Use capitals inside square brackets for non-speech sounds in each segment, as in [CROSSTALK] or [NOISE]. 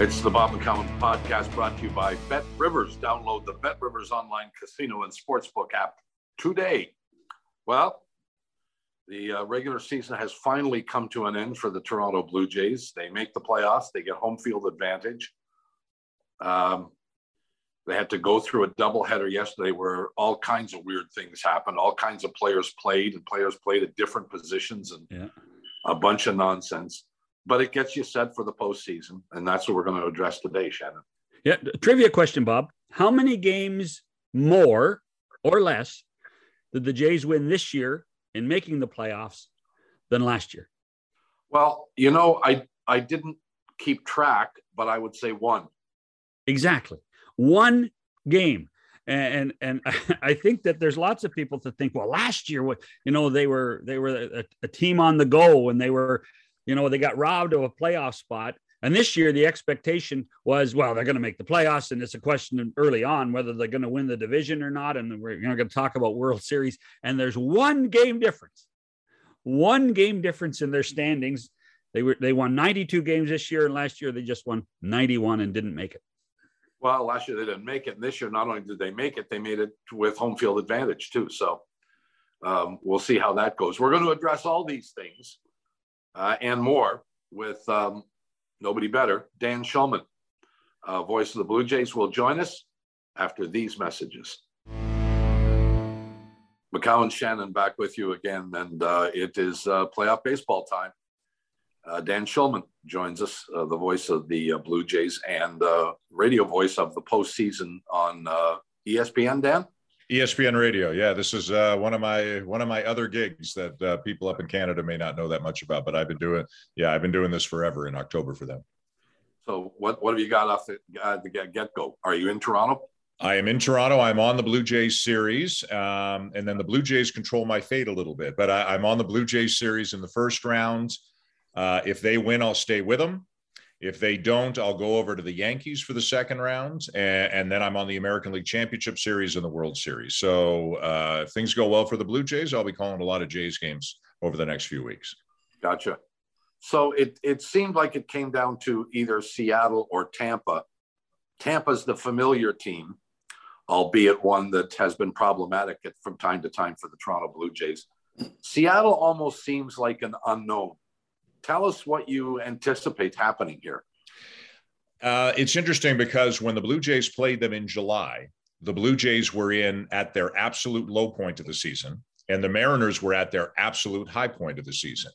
It's the Bob McCown podcast brought to you by Bet Rivers. Download the Bet Rivers online casino and sportsbook app today. Well, the uh, regular season has finally come to an end for the Toronto Blue Jays. They make the playoffs, they get home field advantage. Um, they had to go through a doubleheader yesterday where all kinds of weird things happened. All kinds of players played, and players played at different positions, and yeah. a bunch of nonsense but it gets you set for the postseason, and that's what we're going to address today, Shannon. Yeah, trivia question, Bob. How many games more or less did the Jays win this year in making the playoffs than last year? Well, you know, I I didn't keep track, but I would say one. Exactly, one game. And, and [LAUGHS] I think that there's lots of people to think, well, last year, what you know, they were they were a, a team on the go, and they were you know, they got robbed of a playoff spot. And this year, the expectation was, well, they're going to make the playoffs, and it's a question early on whether they're going to win the division or not. And we're going to talk about World Series. And there's one game difference, one game difference in their standings. They were they won 92 games this year, and last year they just won 91 and didn't make it. Well, last year they didn't make it, and this year not only did they make it, they made it with home field advantage too. So um, we'll see how that goes. We're going to address all these things uh, and more with um, nobody better, Dan Shulman, uh, voice of the Blue Jays, will join us after these messages. McCown Shannon back with you again, and uh, it is uh, playoff baseball time. Uh, Dan Shulman joins us, uh, the voice of the Blue Jays and radio voice of the postseason on ESPN. Dan. ESPN Radio. Yeah, this is uh, one of my one of my other gigs that uh, people up in Canada may not know that much about, but I've been doing. Yeah, I've been doing this forever in October for them. So what what have you got off the, uh, the get go? Are you in Toronto? I am in Toronto. I'm on the Blue Jays series, um, and then the Blue Jays control my fate a little bit. But I, am on the Blue Jays series in the first round. Uh, if they win, I'll stay with them. If they don't, I'll go over to the Yankees for the second round, and, and then I'm on the American League Championship Series and the World Series. So uh, if things go well for the Blue Jays, I'll be calling a lot of Jays games over the next few weeks. Gotcha. So it it seemed like it came down to either Seattle or Tampa. Tampa's the familiar team, albeit one that has been problematic from time to time for the Toronto Blue Jays. Seattle almost seems like an unknown tell us what you anticipate happening here. Uh, it's interesting because when the Blue Jays played them in July, the Blue Jays were in at their absolute low point of the season, and the Mariners were at their absolute high point of the season.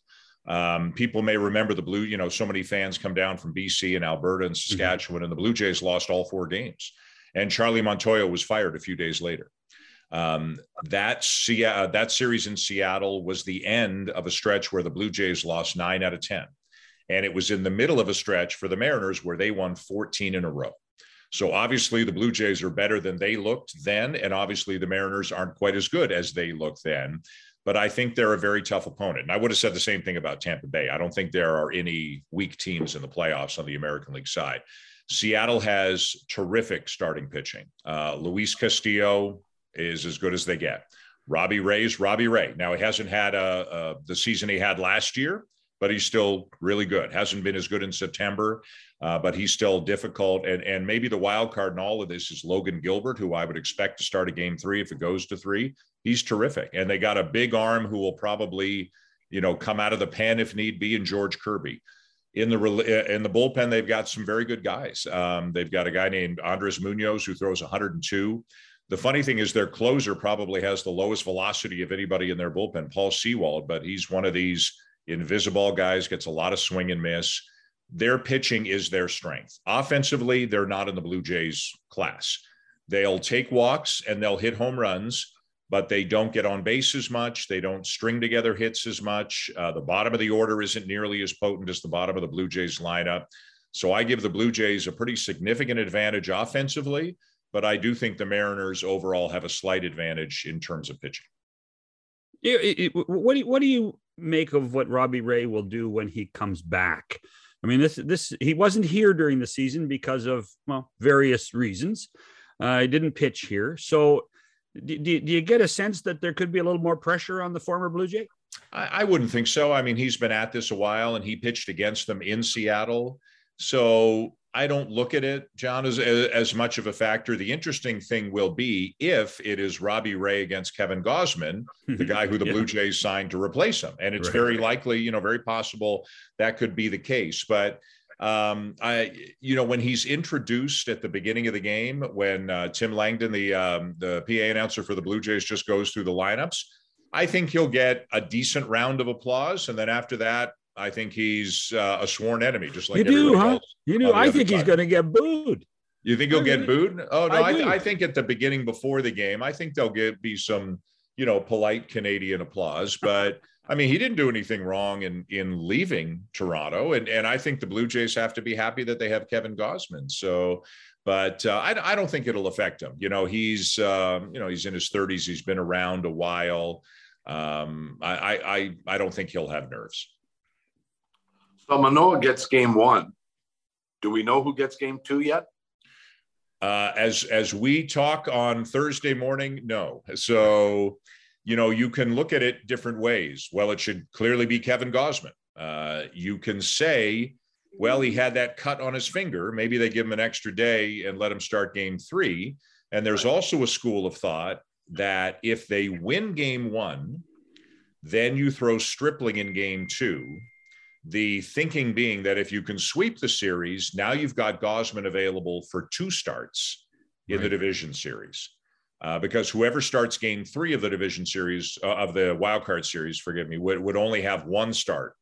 Um, people may remember the Blue, you know, so many fans come down from BC and Alberta and mm-hmm. Saskatchewan, mm-hmm. and the Blue Jays lost all four games. And Charlie Montoyo was fired a few days later. Um, that, uh, that series in Seattle was the end of a stretch where the Blue Jays lost nine out of 10. And it was in the middle of a stretch for the Mariners where they won 14 in a row. So obviously the Blue Jays are better than they looked then. And obviously the Mariners aren't quite as good as they looked then. But I think they're a very tough opponent. And I would have said the same thing about Tampa Bay. I don't think there are any weak teams in the playoffs on the American League side. Seattle has terrific starting pitching. Uh, Luis Castillo, is as good as they get. Robbie Ray's Robbie Ray. Now he hasn't had a, a, the season he had last year, but he's still really good. Hasn't been as good in September, uh, but he's still difficult. And and maybe the wild card in all of this is Logan Gilbert, who I would expect to start a game three if it goes to three. He's terrific, and they got a big arm who will probably you know come out of the pen if need be, and George Kirby. In the in the bullpen, they've got some very good guys. Um, they've got a guy named Andres Munoz who throws 102. The funny thing is, their closer probably has the lowest velocity of anybody in their bullpen, Paul Sewald, but he's one of these invisible guys, gets a lot of swing and miss. Their pitching is their strength. Offensively, they're not in the Blue Jays class. They'll take walks and they'll hit home runs, but they don't get on base as much. They don't string together hits as much. Uh, the bottom of the order isn't nearly as potent as the bottom of the Blue Jays lineup. So I give the Blue Jays a pretty significant advantage offensively but I do think the Mariners overall have a slight advantage in terms of pitching. It, it, what do you, what do you make of what Robbie Ray will do when he comes back? I mean, this this he wasn't here during the season because of well various reasons. Uh, he didn't pitch here, so do, do, do, you get a sense that there could be a little more pressure on the former Blue Jay? I, I wouldn't think so. I mean, he's been at this a while, and he pitched against them in Seattle. So I don't look at it, John, as, as much of a factor. The interesting thing will be if it is Robbie Ray against Kevin Gausman, the [LAUGHS] guy who the yeah. Blue Jays signed to replace him. And it's right. very likely, you know, very possible that could be the case. But um, I, you know, when he's introduced at the beginning of the game, when uh, Tim Langton, the um, the PA announcer for the Blue Jays, just goes through the lineups, I think he'll get a decent round of applause, and then after that, I think he's uh, a sworn enemy, just like you do, huh? You do. I think he's going to get booed. You think he'll get booed? Oh no, I, I, I, think at the beginning before the game, I think there'll get be some, you know, polite Canadian applause. [LAUGHS] But I mean, he didn't do anything wrong in in leaving Toronto, and and I think the Blue Jays have to be happy that they have Kevin Gausman. So, but uh, I I don't think it'll affect him. You know, he's um, you know he's in his 30s. He's been around a while. Um, I I I don't think he'll have nerves. So Manoah gets game one. Do we know who gets game two yet? Uh, as as we talk on Thursday morning, no. So, you know, you can look at it different ways. Well, it should clearly be Kevin Gausman. Uh, you can say, well, he had that cut on his finger. Maybe they give him an extra day and let him start game three. And there's also a school of thought that if they win game one, then you throw Stripling in game two the thinking being that if you can sweep the series, now you've got Gausman available for two starts in right. the division series. Uh, because whoever starts game three of the division series uh, of the wild card series, forgive me, would, would only have one start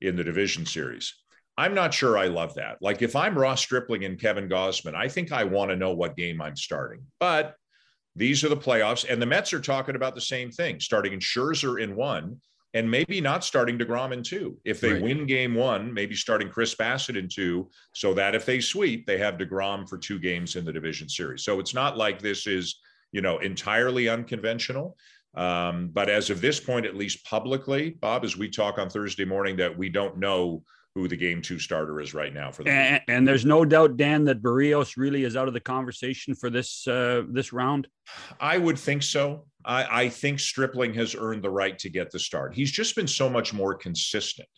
in the division series. I'm not sure I love that. Like if I'm Ross Stripling and Kevin Gausman, I think I want to know what game I'm starting. But these are the playoffs, and the Mets are talking about the same thing, starting in Scherzer in one and maybe not starting DeGrom in two. If they right. win game one, maybe starting Chris Bassitt in two, so that if they sweep, they have DeGrom for two games in the division series. So it's not like this is, you know, entirely unconventional. Um, but as of this point, at least publicly, Bob, as we talk on Thursday morning, that we don't know who the game two starter is right now for them. And, and, there's no doubt, Dan, that berrios really is out of the conversation for this uh, this round. I would think so. I, I, think Stripling has earned the right to get the start. He's just been so much more consistent.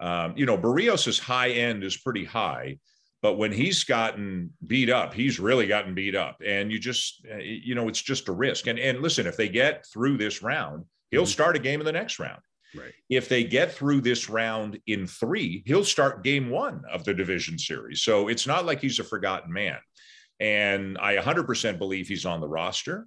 Um, you know, Berrios's high end is pretty high, but when he's gotten beat up, he's really gotten beat up, and you just, uh, you know, it's just a risk. And and listen, if they get through this round, he'll mm-hmm. start a game in the next round. Right. If they get through this round in three, he'll start game one of the division series. So it's not like he's a forgotten man. And I 100% believe he's on the roster.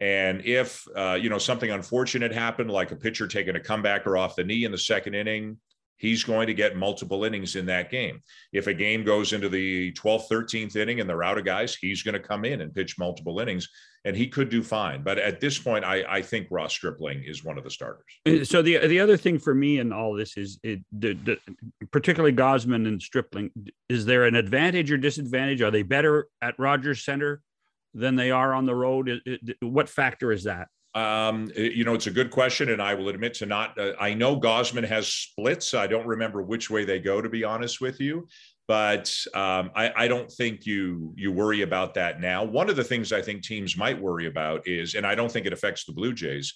And if uh, you know something unfortunate happened, like a pitcher taking a comebacker off the knee in the second inning, he's going to get multiple innings in that game. If a game goes into the 12th, 13th inning and they're out of guys, he's going to come in and pitch multiple innings, and he could do fine. But at this point, I, I think Ross Stripling is one of the starters. Uh, so the the other thing for me in all this is, it, the, the, particularly Gausman and Stripling, is there an advantage or disadvantage? Are they better at Rogers Center than they are on the road? It, it, what factor is that? Um, you know, it's a good question, and I will admit to not. Uh, I know Gausman has splits. I don't remember which way they go, to be honest with you. But um, I, I, don't think you you worry about that now. One of the things I think teams might worry about is, and I don't think it affects the Blue Jays,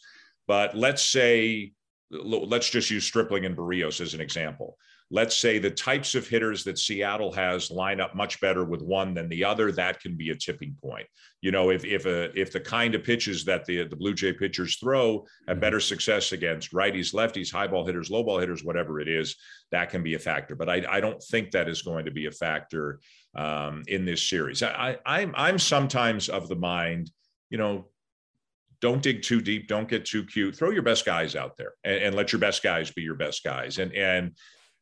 but let's say let's just use Stripling and Berrios as an example let's say the types of hitters that Seattle has line up much better with one than the other, that can be a tipping point. You know, if if a if the kind of pitches that the the Blue Jay pitchers throw have better success against righties, lefties, high ball hitters, low ball hitters, whatever it is, that can be a factor. But I, I don't think that is going to be a factor um, in this series. I, I I'm I'm sometimes of the mind, you know, don't dig too deep don't get too cute throw your best guys out there and, and, let your best guys be your best guys and and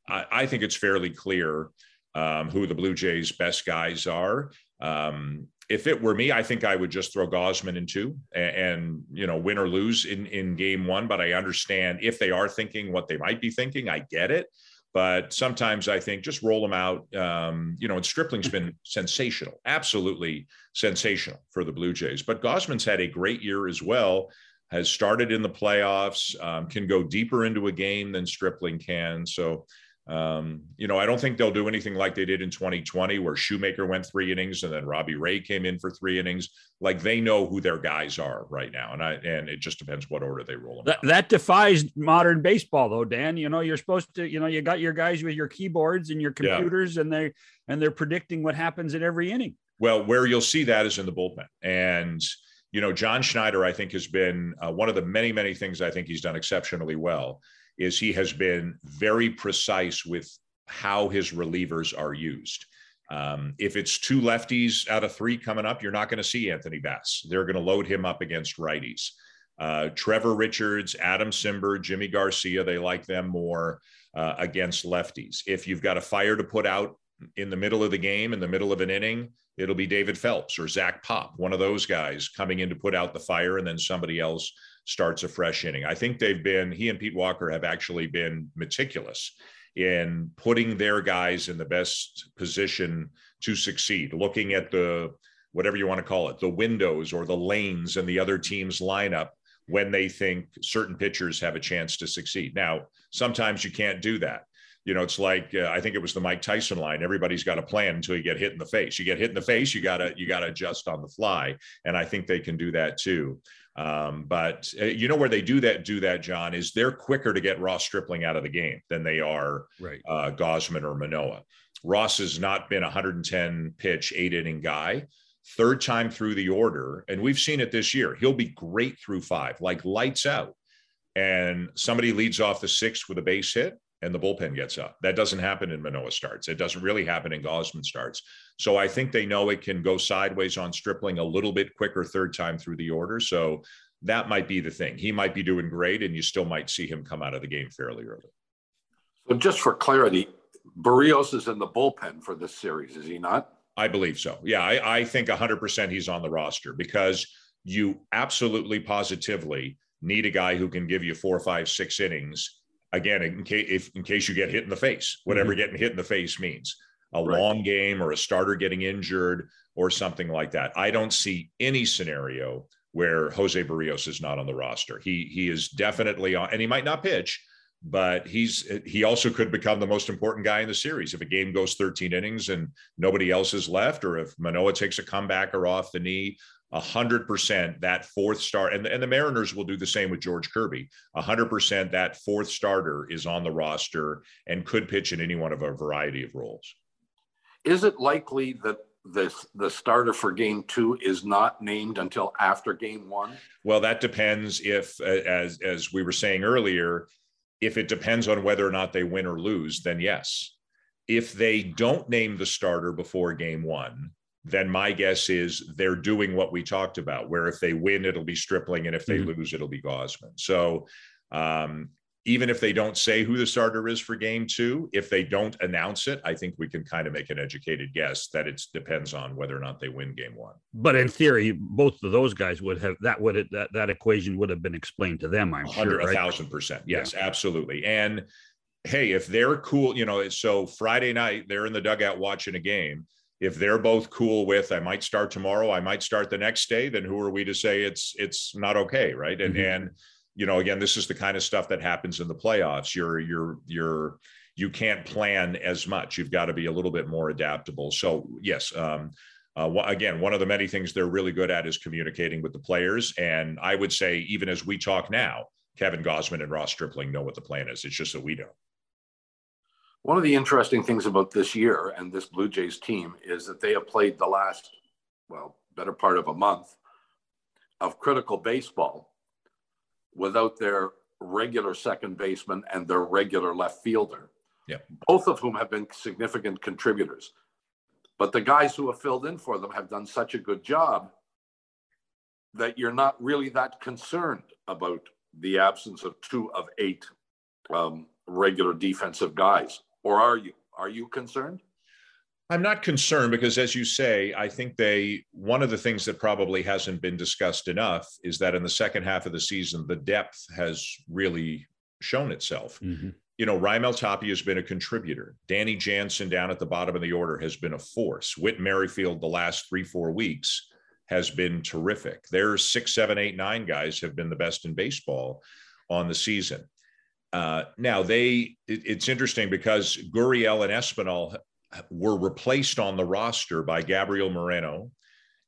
I, I think it's fairly clear um, who the Blue Jays' best guys are. Um, if it were me, I think I would just throw Gausman in two and, and, you know win or lose in in game one. But I understand if they are thinking what they might be thinking. I get it, but sometimes I think just roll them out. Um, you know, and Stripling's been sensational, absolutely sensational for the Blue Jays. But Gausman's had a great year as well. Has started in the playoffs, um, can go deeper into a game than Stripling can. So Um, you know, I don't think they'll do anything like they did in 2020, where Shoemaker went three innings and then Robbie Ray came in for three innings. Like they know who their guys are right now, and I and it just depends what order they roll them. That, that defies modern baseball, though, Dan. You know, you're supposed to, you know, you got your guys with your keyboards and your computers, yeah. and they and they're predicting what happens in every inning. Well, where you'll see that is in the bullpen, and you know, John Schneider, I think, has been uh, one of the many, many things I think he's done exceptionally well is he has been very precise with how his relievers are used. Um, if it's two lefties out of three coming up, you're not going to see Anthony Bass. They're going to load him up against righties. Uh, Trevor Richards, Adam Cimber, Yimi Garcia, they like them more uh, against lefties. If you've got a fire to put out in the middle of the game, in the middle of an inning, it'll be David Phelps or Zach Pop, one of those guys coming in to put out the fire, and then somebody else starts a fresh inning. I think they've been, he and Pete Walker have actually been meticulous in putting their guys in the best position to succeed, looking at the, whatever you want to call it, the windows or the lanes in the other team's lineup when they think certain pitchers have a chance to succeed. Now, sometimes you can't do that. You know, it's like uh, I think it was the Mike Tyson line. Everybody's got a plan until you get hit in the face. You get hit in the face, you gotta you gotta adjust on the fly, and I think they can do that too. Um, but uh, you know where they do that, do that, John, is they're quicker to get Ross Stripling out of the game than they are right. uh, Gausman or Manoah. Ross has not been a 110 pitch, eight inning guy. Third time through the order, and we've seen it this year. He'll be great through five, like lights out. And somebody leads off the sixth with a base hit, and the bullpen gets up. That doesn't happen in Manoah starts. It doesn't really happen in Gausman starts. So I think they know it can go sideways on Stripling a little bit quicker third time through the order. So that might be the thing. He might be doing great, and you still might see him come out of the game fairly early. So just for clarity, Berrios is in the bullpen for this series, is he not? I believe so. Yeah, I, I think 100% he's on the roster because you absolutely positively need a guy who can give you four, five, six innings again, in case if in case you get hit in the face, whatever mm-hmm. getting hit in the face means, a right. long game or a starter getting injured or something like that. I don't see any scenario where Jose Berrios is not on the roster. He he is definitely on, and he might not pitch, but he's he also could become the most important guy in the series if a game goes 13 innings and nobody else is left, or if Manoah takes a comeback or off the knee, hundred percent that fourth star, and, and the Mariners will do the same with George Kirby. hundred percent that fourth starter is on the roster and could pitch in any one of a variety of roles. Is it likely that the the starter for game two is not named until after game one? Well, that depends if, uh, as as we were saying earlier, if it depends on whether or not they win or lose, then yes. If they don't name the starter before game one, then my guess is they're doing what we talked about, where if they win, it'll be Stripling, and if they mm-hmm. lose, it'll be Gausman. So um, even if they don't say who the starter is for game two, if they don't announce it, I think we can kind of make an educated guess that it depends on whether or not they win game one. But in theory, both of those guys would have that would that that equation would have been explained to them. I'm sure, right? a thousand percent. Yes, yeah. absolutely. And hey, if they're cool, you know, so Friday night they're in the dugout watching a game if they're both cool with i might start tomorrow i might start the next day then who are we to say it's it's not okay right and mm-hmm. and you know again this is the kind of stuff that happens in the playoffs you're you're you're you can't plan as much you've got to be a little bit more adaptable so yes um, uh, again, one of the many things they're really good at is communicating with the players. And I would say, even as we talk now, Kevin gausman and Ross Stripling know what the plan is. It's just that we don't. One of the interesting things about this year and this Blue Jays team is that they have played the last, well, better part of a month of critical baseball without their regular second baseman and their regular left fielder. Yeah. Both of whom have been significant contributors. But the guys who have filled in for them have done such a good job that you're not really that concerned about the absence of two of eight um, regular defensive guys or are you? Are you concerned? I'm not concerned because, as you say, I think they, one of the things that probably hasn't been discussed enough is that in the second half of the season, the depth has really shown itself. Mm-hmm. You know, Raimel Tapia has been a contributor. Danny Jansen down at the bottom of the order has been a force. Whit Merrifield, the last three, four weeks, has been terrific. Their six, seven, eight, nine guys have been the best in baseball on the season Uh, now they, it, it's interesting because Gurriel and Espinal were replaced on the roster by Gabriel Moreno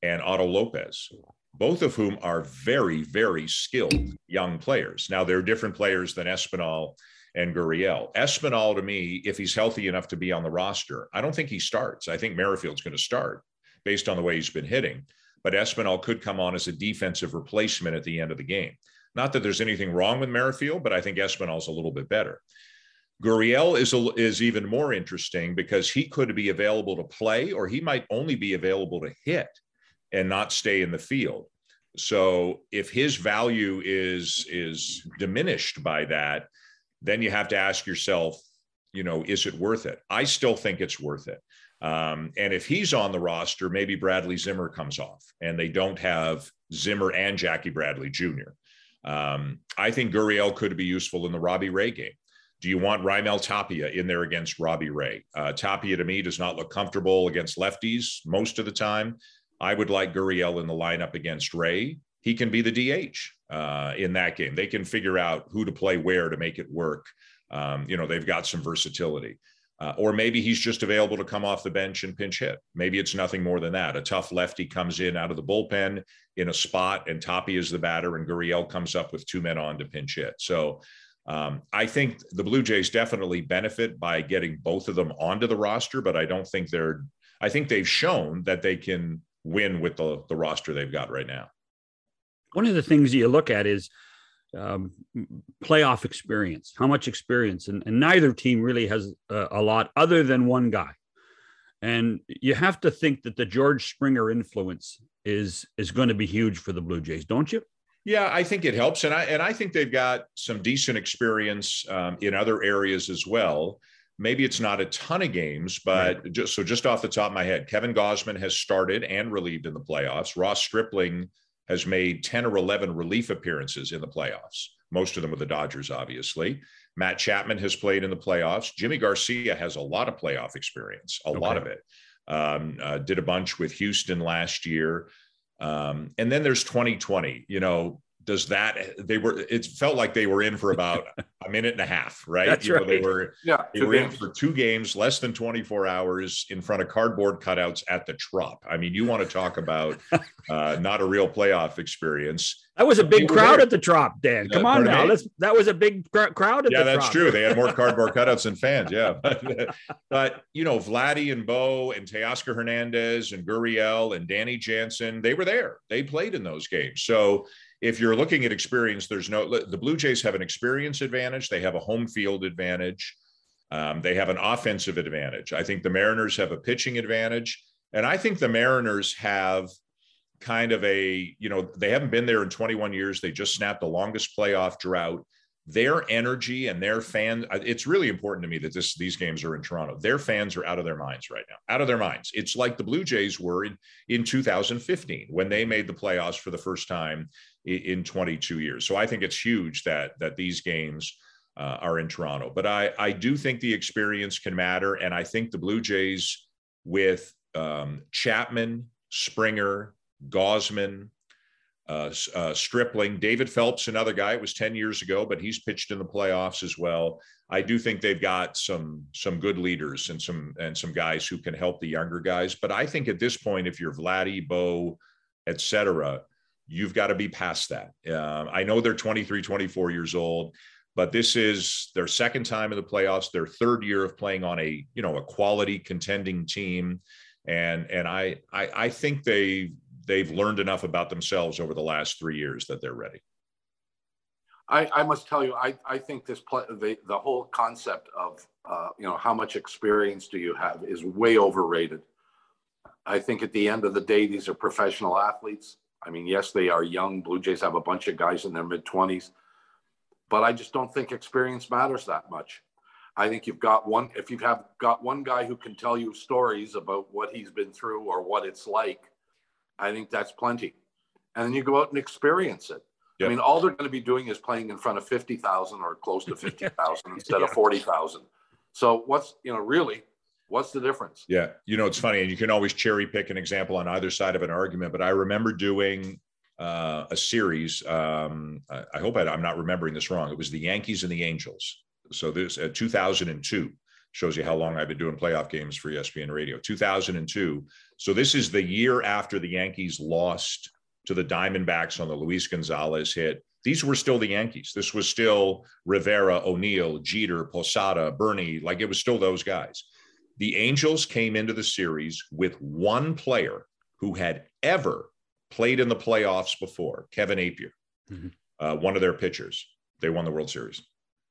and Otto Lopez, both of whom are very, very skilled young players. Now they're different players than Espinal and Gurriel. Espinal, to me, if he's healthy enough to be on the roster, I don't think he starts. I think Merrifield's going to start based on the way he's been hitting. But Espinal could come on as a defensive replacement at the end of the game. Not that there's anything wrong with Merrifield, but I think Espinal's a little bit better. Gurriel is, a, is even more interesting because he could be available to play or he might only be available to hit and not stay in the field. So if his value is is diminished by that, then you have to ask yourself, you know, is it worth it? I still think it's worth it. Um, and if he's on the roster, maybe Bradley Zimmer comes off and they don't have Zimmer and Jackie Bradley Jr. Um, I think Gurriel could be useful in the Robbie Ray game. Do you want Raimel Tapia in there against Robbie Ray? Uh, Tapia to me does not look comfortable against lefties most of the time. I would like Gurriel in the lineup against Ray. He can be the DH uh, in that game. They can figure out who to play where to make it work. Um, you know, they've got some versatility. Uh, or maybe he's just available to come off the bench and pinch hit. Maybe it's nothing more than that. A tough lefty comes in out of the bullpen in a spot, and Tapia is the batter, and Gurriel comes up with two men on to pinch hit. So um, I think the Blue Jays definitely benefit by getting both of them onto the roster, but I don't think they're. I think they've shown that they can win with the, the roster they've got right now. One of the things you look at is um, playoff experience. How much experience? And, and neither team really has a, a, lot other than one guy. And you have to think that the George Springer influence is is going to be huge for the Blue Jays, don't you? Yeah, I think it helps, and I and I think they've got some decent experience um, in other areas as well. Maybe it's not a ton of games, but right. just so just off the top of my head, Kevin Gausman has started and relieved in the playoffs. Ross Stripling has made 10 or 11 relief appearances in the playoffs, most of them with the Dodgers, obviously. Matt Chapman has played in the playoffs. Yimi Garcia has a lot of playoff experience, a okay. lot of it. Um, uh, did a bunch with Houston last year. Um, and then there's 2020. You know, does that they were it felt like they were in for about a minute and a half [LAUGHS] right? That's you right. they were yeah they were games. in for two games less than 24 hours in front of cardboard cutouts at the trop. I mean you want to talk about [LAUGHS] uh, not a real playoff experience. That was a big crowd at the trop dan. Come on now. Let's, that was a big crowd at yeah that's trop. true. They had more [LAUGHS] cardboard cutouts than fans yeah. But, but you know vladdy and bo and teoscar hernandez and gurriel and danny jansen they were there. They played in those games. So if you're looking at experience, there's no, the Blue Jays have an experience advantage. They have a home field advantage. Um, they have an offensive advantage. I think the Mariners have a pitching advantage. And I think the Mariners have kind of a, you know, they haven't been there in 21 years. They just snapped the longest playoff drought. Their energy and their fans, it's really important to me that this these games are in Toronto. Their fans are out of their minds right now, out of their minds. It's like the Blue Jays were in, in 2015 when they made the playoffs for the first time in 22 years. So I think it's huge that that these games uh, are in Toronto. But I I do think the experience can matter, and I think the Blue Jays with um, Chapman, Springer, Gausman, uh, uh, Stripling, David Phelps, another guy. It was 10 years ago, but he's pitched in the playoffs as well. I do think they've got some some good leaders and some and some guys who can help the younger guys. But I think at this point, if you're Vladdy, Bo, et cetera, you've got to be past that. Uh, I know they're 23, 24 years old, but this is their second time in the playoffs, their third year of playing on a, you know, a quality contending team. And, and I, I, I think they, they've learned enough about themselves over the last three years that they're ready. I, I must tell you, I, I think this play, the, the whole concept of, uh, you know, how much experience do you have is way overrated. I think at the end of the day, these are professional athletes. I mean, yes, they are young. Blue Jays have a bunch of guys in their mid 20s, but I just don't think experience matters that much. I think you've got one, if you have got one guy who can tell you stories about what he's been through or what it's like, I think that's plenty. And then you go out and experience it. Yep. I mean, all they're going to be doing is playing in front of 50,000 or close to 50,000 [LAUGHS] instead yeah. of 40,000. So what's, you know, really, What's the difference? Yeah. You know, it's funny, and you can always cherry pick an example on either side of an argument, but I remember doing uh, a series. Um, I, I, hope I, am not remembering this wrong. It was the Yankees and the Angels. So this uh, 2002 shows you how long I've been doing playoff games for ESPN Radio. 2002. So this is the year after the Yankees lost to the Diamondbacks on the Luis Gonzalez hit. These were still the Yankees. This was still Rivera, O'Neill, Jeter, Posada, Bernie. Like it was still those guys. The Angels came into the series with one player who had ever played in the playoffs before, Kevin Appier, mm-hmm. uh, one of their pitchers. They won the World Series,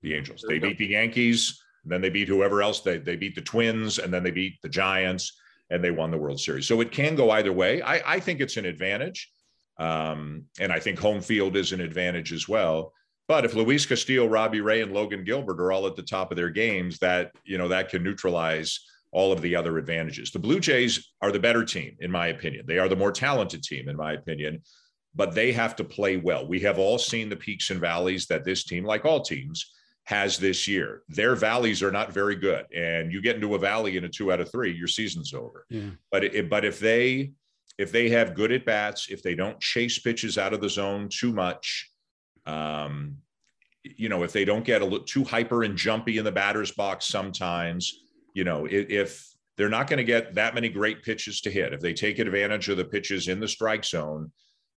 the Angels. They beat the Yankees, then they beat whoever else. They, they beat the Twins, and then they beat the Giants, and they won the World Series. So it can go either way. I, I think it's an advantage. Um, and I think home field is an advantage as well. But if Luis Castillo, Robbie Ray, and Logan Gilbert are all at the top of their games, that you know that can neutralize all of the other advantages. The Blue Jays are the better team, in my opinion. They are the more talented team, in my opinion, but they have to play well. We have all seen the peaks and valleys that this team, like all teams, has this year. Their valleys are not very good, and you get into a valley in a two out of three, your season's over. Yeah. But it, but if they if they have good at bats, if they don't chase pitches out of the zone too much, um, you know, if they don't get a little too hyper and jumpy in the batter's box sometimes, you know, if, if they're not going to get that many great pitches to hit, if they take advantage of the pitches in the strike zone,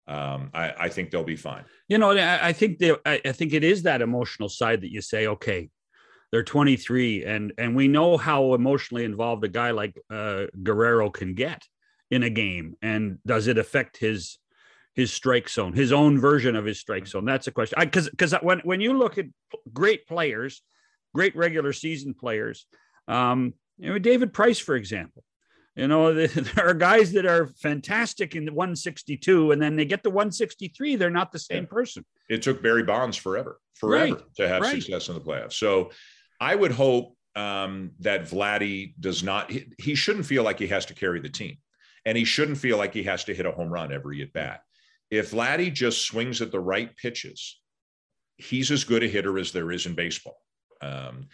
um, I, I, think they'll be fine. You know, I, think they, I, I think it is that emotional side that you say, okay, they're 23, and and we know how emotionally involved a guy like uh, Guerrero can get in a game, and does it affect his his strike zone, his own version of his strike zone? That's a question. Because because when when you look at great players, great regular season players, um, you know, David Price, for example. You know, [LAUGHS] there are guys that are fantastic in the 162, and then they get to 163, they're not the same person. It took Barry Bonds forever, forever right. to have right. success in the playoffs. So I would hope um, that Vladdy does not, he, he shouldn't feel like he has to carry the team, and he shouldn't feel like he has to hit a home run every at bat. If Vladdy just swings at the right pitches, he's as good a hitter as there is in baseball. Um,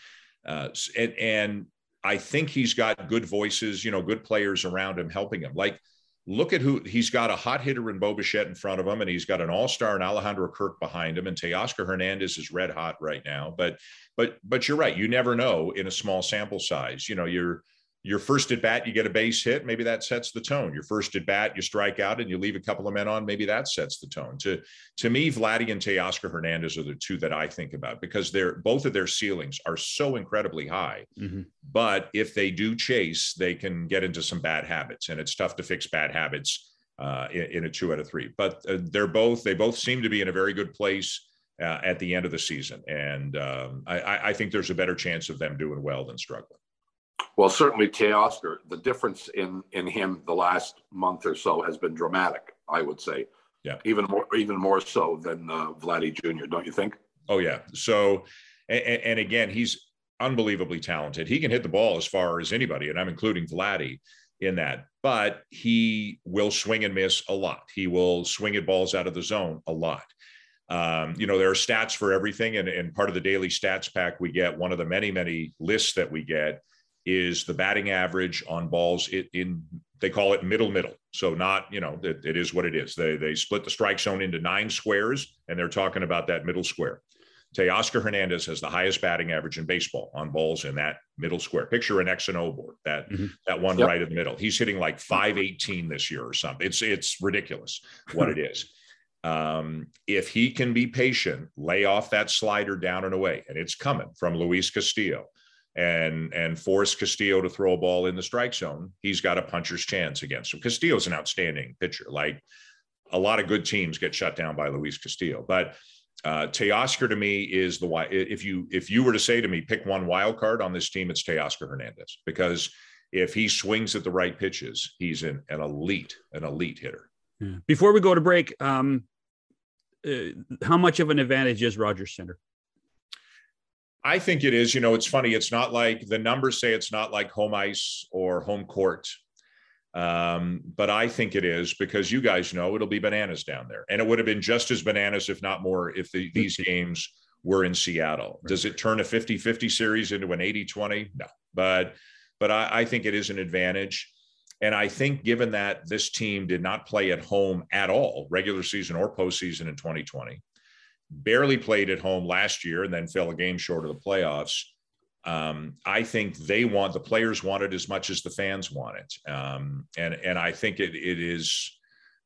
uh, and, and I think he's got good voices, you know, good players around him helping him. Like, look at who he's got a hot hitter in Bo Bichette in front of him, and he's got an all-star in Alejandro Kirk behind him, and Teoscar Hernandez is red hot right now. But but but you're right. You never know in a small sample size. You know, you're your first at bat, you get a base hit. Maybe that sets the tone. Your first at bat, you strike out and you leave a couple of men on. Maybe that sets the tone. To to me, Vladdy and Teoscar Hernandez are the two that I think about because they're both of their ceilings are so incredibly high. Mm-hmm. But if they do chase, they can get into some bad habits, and it's tough to fix bad habits uh, in, in, a two out of three. But uh, they're both they both seem to be in a very good place. Uh, at the end of the season, and um, I, I think there's a better chance of them doing well than struggling. Well, certainly Teoscar, the difference in in him the last month or so has been dramatic. I would say, yeah, even more even more so than uh, Vladdy Jr. Don't you think? Oh yeah. So, and, and again, he's unbelievably talented. He can hit the ball as far as anybody, and I'm including Vladdy in that. But he will swing and miss a lot. He will swing at balls out of the zone a lot. Um, you know, there are stats for everything, and, and part of the daily stats pack we get, one of the many, many lists that we get is the batting average on balls in, in they call it middle middle so not you know it, it is what it is they they split the strike zone into nine squares and they're talking about that middle square Teoscar Hernandez has the highest batting average in baseball on balls in that middle square. Picture an X and O board, that mm-hmm. that one yep. right in the middle. He's hitting like 518 this year or something. It's it's ridiculous what it is. [LAUGHS] Um, if he can be patient, lay off that slider down and away, and it's coming from Luis Castillo and and force Castillo to throw a ball in the strike zone, he's got a puncher's chance against him. Castillo's an outstanding pitcher. Like a lot of good teams get shut down by Luis Castillo, but uh, Teoscar to me is the why. If you if you were to say to me, pick one wild card on this team, it's Teoscar Hernandez because if he swings at the right pitches, he's an, an elite an elite hitter. Before we go to break, um, uh, how much of an advantage is Rogers Center? I think it is. You know, it's funny. It's not like the numbers say it's not like home ice or home court. Um, but I think it is because you guys know it'll be bananas down there. And it would have been just as bananas, if not more, if the, these [LAUGHS] games were in Seattle. Does it turn a 50 50 series into an 80 20? No. But but I, I think it is an advantage. And I think, given that this team did not play at home at all, regular season or postseason in 2020, barely played at home last year and then fell a game short of the playoffs. Um, I think they want the players want it as much as the fans want it, um, and and I think it it is.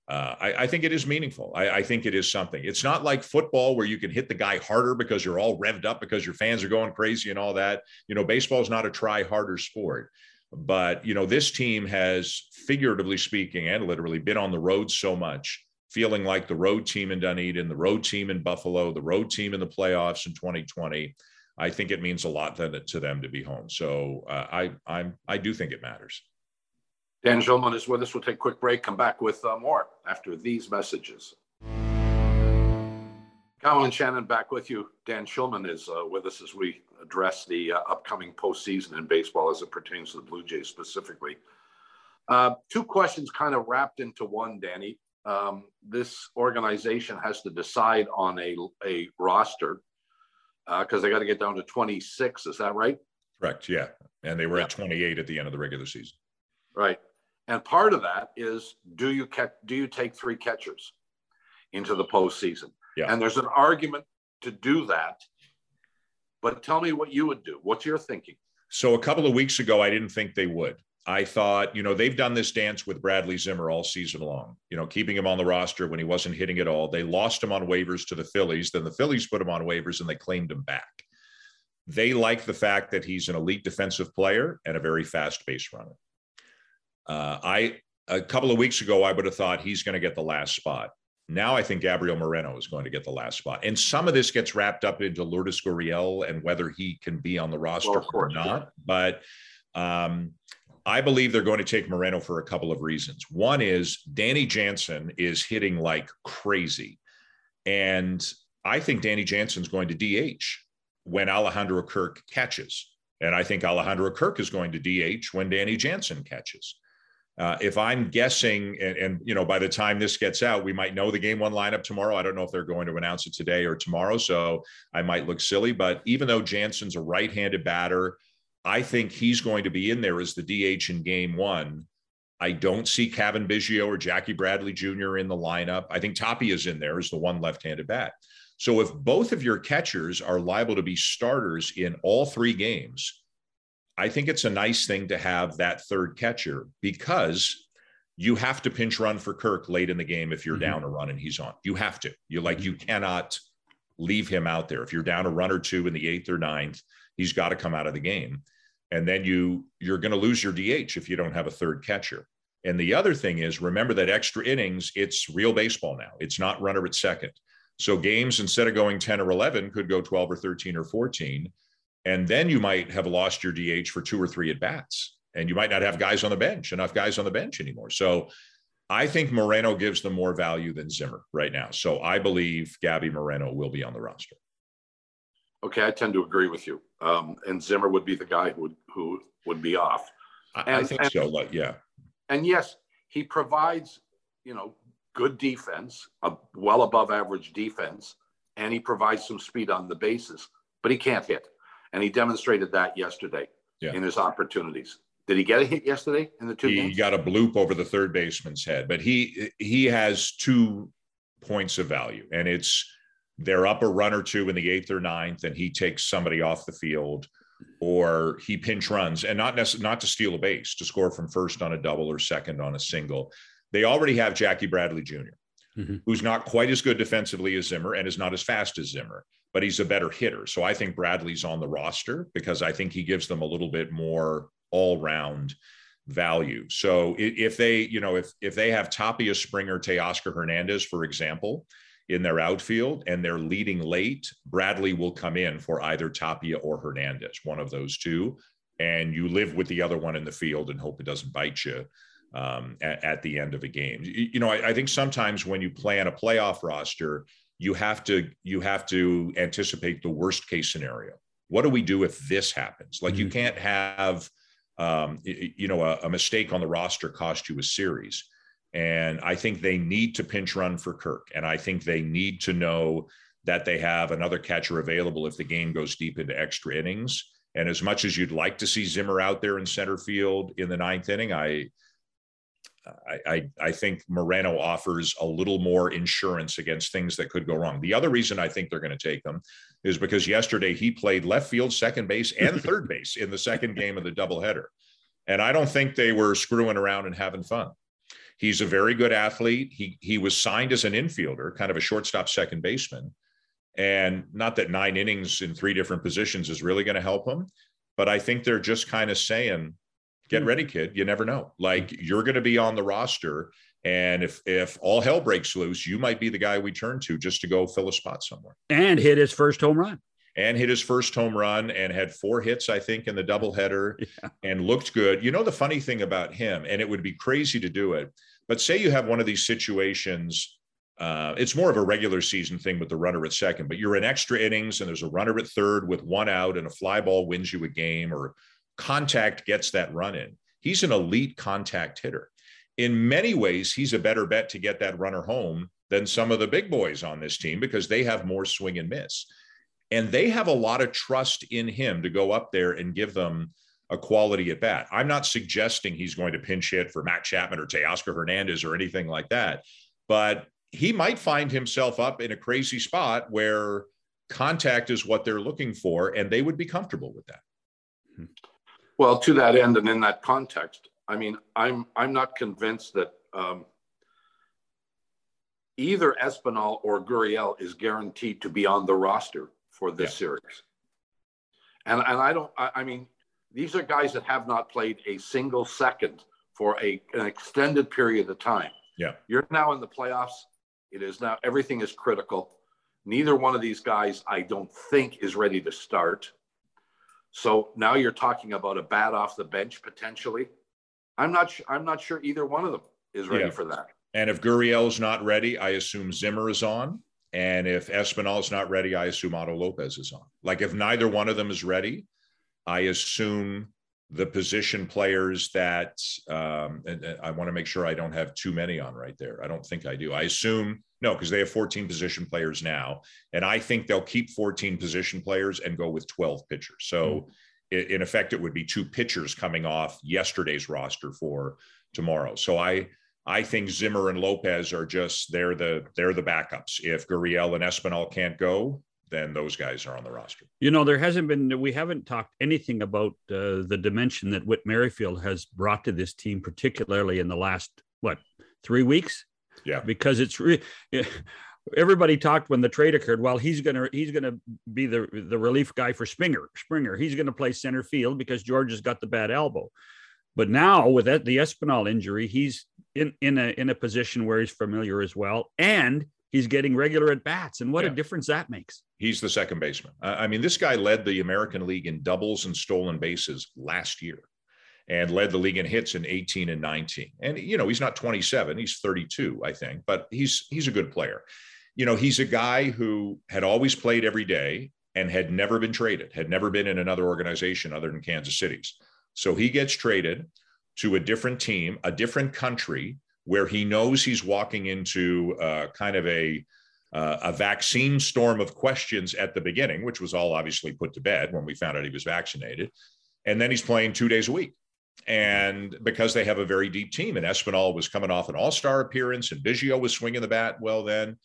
Uh, I, I, think it is meaningful. I, I, think it is something. It's not like football where you can hit the guy harder because you're all revved up because your fans are going crazy and all that. You know, baseball is not a try harder sport. But, you know, this team has, figuratively speaking and literally, been on the road so much, feeling like the road team in Dunedin, the road team in Buffalo, the road team in the playoffs in 2020. I think it means a lot to, them to be home. So uh, I, I'm, I do think it matters. Dan Shulman is with us. We'll take a quick break, come back with uh, more after these messages. McCown Shannon back with you. Dan Shulman is uh, with us as we address the uh, upcoming postseason in baseball as it pertains to the Blue Jays specifically. Uh, two questions kind of wrapped into one, Danny. Um, this organization has to decide on a, a roster because uh, they got to get down to 26. Is that right? Correct. Yeah. And they were yeah. at 28 at the end of the regular season. Right. And part of that is do you catch, do you take three catchers into the postseason? Yeah. And there's an argument to do that. But tell me what you would do. What's your thinking? So a couple of weeks ago, I didn't think they would. I thought, you know, they've done this dance with Bradley Zimmer all season long, you know, keeping him on the roster when he wasn't hitting at all. They lost him on waivers to the Phillies. Then the Phillies put him on waivers and they claimed him back. They like the fact that he's an elite defensive player and a very fast base runner. Uh, I, a couple of weeks ago, I would have thought he's going to get the last spot. Now I think Gabriel Moreno is going to get the last spot. And some of this gets wrapped up into Lourdes Gurriel and whether he can be on the roster well, course, or not. Yeah. But um, I believe they're going to take Moreno for a couple of reasons. One is Danny Jansen is hitting like crazy. And I think Danny Jansen's going to DH when Alejandro Kirk catches. And I think Alejandro Kirk is going to DH when Danny Jansen catches. Uh, if I'm guessing, and, and, you know, by the time this gets out, we might know the game one lineup tomorrow. I don't know if they're going to announce it today or tomorrow, so I might look silly. But even though Jansen's a right-handed batter, I think he's going to be in there as the DH in Game One. I don't see Cavan Biggio or Jackie Bradley Jr. in the lineup. I think Tapia is in there as the one left-handed bat. So if both of your catchers are liable to be starters in all three games I think it's a nice thing to have that third catcher because you have to pinch run for Kirk late in the game if you're mm-hmm. down a run and he's on. You have to. You like you mm-hmm. cannot leave him out there. If you're down a run or two in the eighth or ninth, he's got to come out of the game. And then you you're going to lose your DH if you don't have a third catcher. And the other thing is remember that extra innings, it's real baseball now. It's not runner at second. So games instead of going 10 or 11 could go 12 or 13 or 14 and then you might have lost your DH for two or three at bats, and you might not have guys on the bench, enough guys on the bench anymore. So I think Moreno gives them more value than Zimmer right now. So I believe Gabby Moreno will be on the roster. Okay, I tend to agree with you. Um, and Zimmer would be the guy who would who would be off. And, I think and, so. Like, yeah. And yes, he provides you know good defense, a well above average defense, and he provides some speed on the bases, but he can't hit. And he demonstrated that yesterday yeah. in his opportunities. Did he get a hit yesterday in the two he games? got a bloop over the third baseman's head, but he he has two points of value, and it's they're up a run or two in the eighth or ninth, and he takes somebody off the field, or he pinch runs, and not necess- not to steal a base, to score from first on a double or second on a single. They already have Jackie Bradley Jr., mm-hmm. who's not quite as good defensively as Zimmer and is not as fast as Zimmer but he's a better hitter. So I think Bradley's on the roster because I think he gives them a little bit more all round value. So if they, you know, if if they have Tapia Springer, Teoscar Hernandez, for example, in their outfield and they're leading late, Bradley will come in for either Tapia or Hernandez, one of those two. And you live with the other one in the field and hope it doesn't bite you um, at, at, the end of a game. You, you know, I, I think sometimes when you plan a playoff roster, you have to you have to anticipate the worst case scenario what do we do if this happens like mm-hmm. you can't have um, you know a, a, mistake on the roster cost you a series and i think they need to pinch run for kirk and i think they need to know that they have another catcher available if the game goes deep into extra innings and as much as you'd like to see zimmer out there in center field in the ninth inning i I, I, think Moreno offers a little more insurance against things that could go wrong. The other reason I think they're going to take him is because yesterday he played left field, second base, and third base in the second game of the doubleheader. And I don't think they were screwing around and having fun. He's a very good athlete. He he was signed as an infielder, kind of a shortstop second baseman. And not that nine innings in three different positions is really going to help him, but I think they're just kind of saying, get hmm. ready, kid. You never know. Like you're going to be on the roster. And if if all hell breaks loose, you might be the guy we turn to just to go fill a spot somewhere. And hit his first home run. And hit his first home run and had four hits, I think, in the doubleheader [LAUGHS] yeah. and looked good. You know, the funny thing about him, and it would be crazy to do it, but say you have one of these situations uh, it's more of a regular season thing with the runner at second, but you're in extra innings and there's a runner at third with one out and a fly ball wins you a game or contact gets that run in. He's an elite contact hitter. In many ways, he's a better bet to get that runner home than some of the big boys on this team because they have more swing and miss. And they have a lot of trust in him to go up there and give them a quality at bat. I'm not suggesting he's going to pinch hit for Matt Chapman or Teoscar Hernandez or anything like that. But he might find himself up in a crazy spot where contact is what they're looking for, and they would be comfortable with that. Well, to that end, and in that context, I mean, I'm I'm not convinced that um, either Espinal or Gurriel is guaranteed to be on the roster for this yeah. series. And and I don't. I, I mean, these are guys that have not played a single second for a an extended period of time. Yeah, you're now in the playoffs it is now, everything is critical. Neither one of these guys, I don't think, is ready to start. So now you're talking about a bat off the bench potentially. I'm not. I'm not sure either one of them is ready yeah. for that. And if Gurriel's not ready, I assume Zimmer is on. And if Espinal's not ready, I assume Otto Lopez is on. Like if neither one of them is ready, I assume the position players that um, and I want to make sure I don't have too many on right there. I don't think I do. I assume no, because they have 14 position players now, and I think they'll keep 14 position players and go with 12 pitchers. So, mm. in effect, it would be two pitchers coming off yesterday's roster for tomorrow. So I I think Zimmer and Lopez are just they're the they're the backups. If Gurriel and Espinal can't go, then those guys are on the roster. You know, there hasn't been, we haven't talked anything about uh, the dimension that Whit Merrifield has brought to this team, particularly in the last, what, three weeks? Yeah. Because it's, re- [LAUGHS] everybody talked when the trade occurred. Well, he's gonna he's gonna be the the relief guy for Springer. Springer. He's gonna play center field because George has got the bad elbow. But now with that, the Espinal injury, he's in in a in a position where he's familiar as well, and he's getting regular at bats. And what yeah. a difference that makes. He's the second baseman. I mean, this guy led the American League in doubles and stolen bases last year and led the league in hits in 18 and 19. And you know, he's not 27, he's 32, I think, but he's he's a good player. You know, he's a guy who had always played every day and had never been traded, had never been in another organization other than Kansas City's. So he gets traded to a different team, a different country where he knows he's walking into uh, kind of a uh, a vaccine storm of questions at the beginning, which was all obviously put to bed when we found out he was vaccinated. And then he's playing two days a week. And because they have a very deep team, and Espinal was coming off an all star appearance, and Biggio was swinging the bat well then.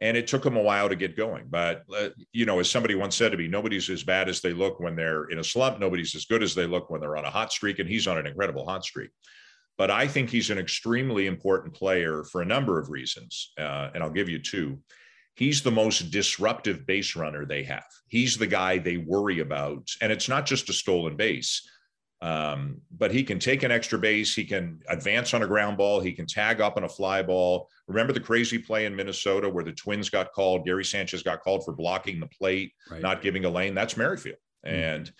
And it took him a while to get going. But, uh, you know, as somebody once said to me, nobody's as bad as they look when they're in a slump. Nobody's as good as they look when they're on a hot streak. And he's on an incredible hot streak but I think he's an extremely important player for a number of reasons. Uh, and I'll give you two. He's the most disruptive base runner they have. He's the guy they worry about. And it's not just a stolen base, um, but he can take an extra base. He can advance on a ground ball. He can tag up on a fly ball. Remember the crazy play in Minnesota where the Twins got called? Gary Sanchez got called for blocking the plate, right. not giving a lane. That's Merrifield. Mm-hmm. And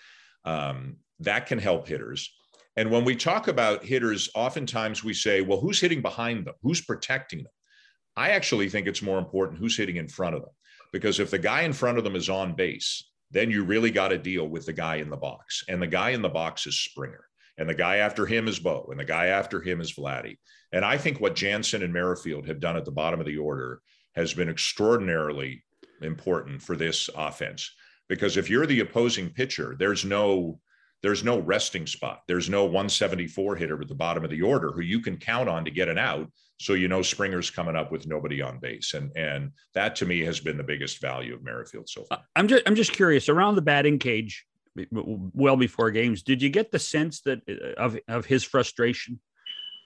um, that can help hitters. And when we talk about hitters, oftentimes we say, well, who's hitting behind them? Who's protecting them? I actually think it's more important who's hitting in front of them. Because if the guy in front of them is on base, then you really got to deal with the guy in the box. And the guy in the box is Springer. And the guy after him is Bo. And the guy after him is Vladdy. And I think what Jansen and Merrifield have done at the bottom of the order has been extraordinarily important for this offense. Because if you're the opposing pitcher, there's no there's no resting spot. There's no 174 hitter at the bottom of the order who you can count on to get an out. So you know Springer's coming up with nobody on base, and and that to me has been the biggest value of Merrifield so far. I'm just I'm just curious around the batting cage, well before games. Did you get the sense that uh, of of his frustration?